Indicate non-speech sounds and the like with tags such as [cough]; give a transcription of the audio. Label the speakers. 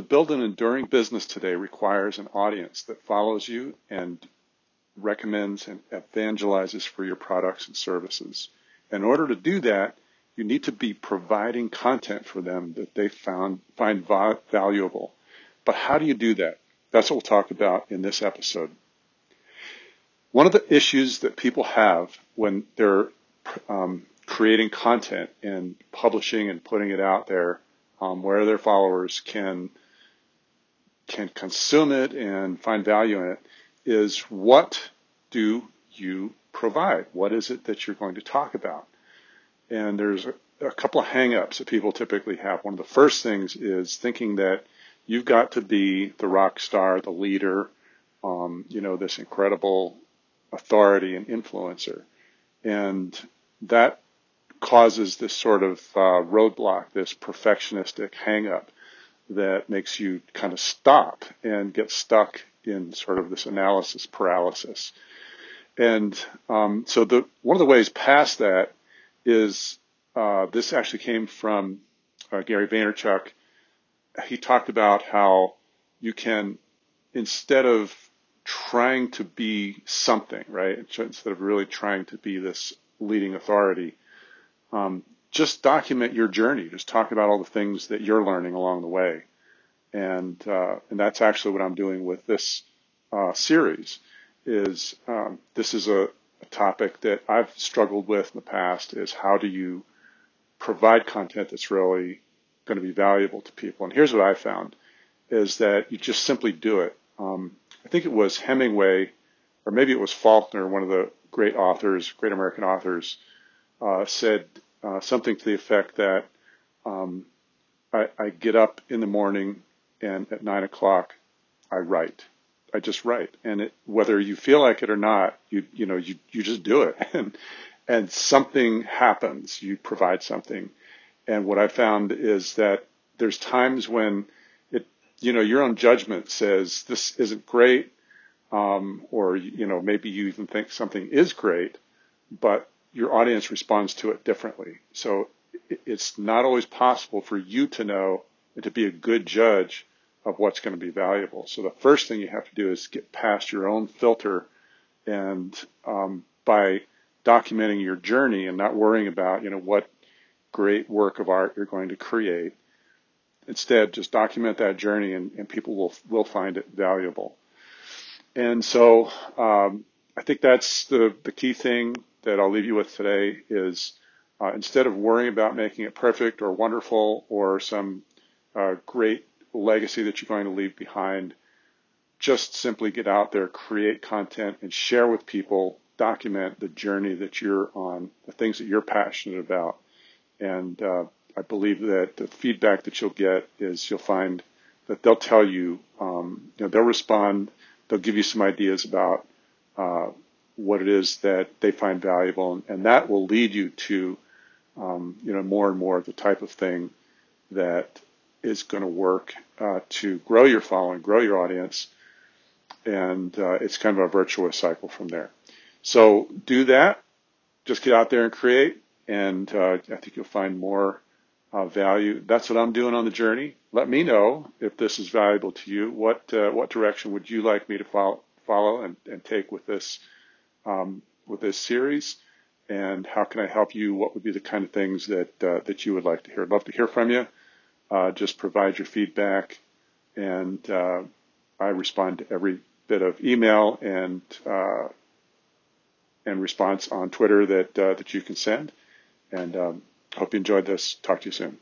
Speaker 1: to build an enduring business today requires an audience that follows you and recommends and evangelizes for your products and services. In order to do that, you need to be providing content for them that they found, find valuable. But how do you do that? That's what we'll talk about in this episode. One of the issues that people have when they're um, creating content and publishing and putting it out there um, where their followers can can consume it and find value in it is what do you provide? What is it that you're going to talk about? And there's a, a couple of hangups that people typically have. One of the first things is thinking that you've got to be the rock star, the leader, um, you know, this incredible authority and influencer. And that causes this sort of uh, roadblock, this perfectionistic hangup that makes you kind of stop and get stuck in sort of this analysis paralysis. And um, so the one of the ways past that is uh, this actually came from uh, Gary Vaynerchuk. He talked about how you can instead of trying to be something, right? Instead of really trying to be this leading authority, um, just document your journey. Just talk about all the things that you're learning along the way, and uh, and that's actually what I'm doing with this uh, series. Is um, this is a, a topic that I've struggled with in the past? Is how do you provide content that's really going to be valuable to people? And here's what I found: is that you just simply do it. Um, I think it was Hemingway, or maybe it was Faulkner, one of the great authors, great American authors uh, said uh, something to the effect that um, I, I, get up in the morning and at nine o'clock I write. I just write, and it, whether you feel like it or not, you you know you you just do it, [laughs] and and something happens. You provide something, and what I found is that there's times when it you know your own judgment says this isn't great, um, or you know maybe you even think something is great, but your audience responds to it differently. So it's not always possible for you to know and to be a good judge of what's going to be valuable. So the first thing you have to do is get past your own filter and um, by documenting your journey and not worrying about, you know, what great work of art you're going to create. Instead, just document that journey and, and people will, will find it valuable. And so, um, I think that's the, the key thing that I'll leave you with today is uh, instead of worrying about making it perfect or wonderful or some uh, great legacy that you're going to leave behind, just simply get out there, create content, and share with people, document the journey that you're on, the things that you're passionate about. And uh, I believe that the feedback that you'll get is you'll find that they'll tell you, um, you know, they'll respond, they'll give you some ideas about uh, what it is that they find valuable, and that will lead you to, um, you know, more and more of the type of thing that is going to work uh, to grow your following, grow your audience, and uh, it's kind of a virtuous cycle from there. So do that. Just get out there and create, and uh, I think you'll find more uh, value. That's what I'm doing on the journey. Let me know if this is valuable to you. What uh, what direction would you like me to follow, follow and, and take with this um, with this series? And how can I help you? What would be the kind of things that uh, that you would like to hear? I'd love to hear from you. Uh, just provide your feedback, and uh, I respond to every bit of email and uh, and response on Twitter that uh, that you can send. And um, hope you enjoyed this. Talk to you soon.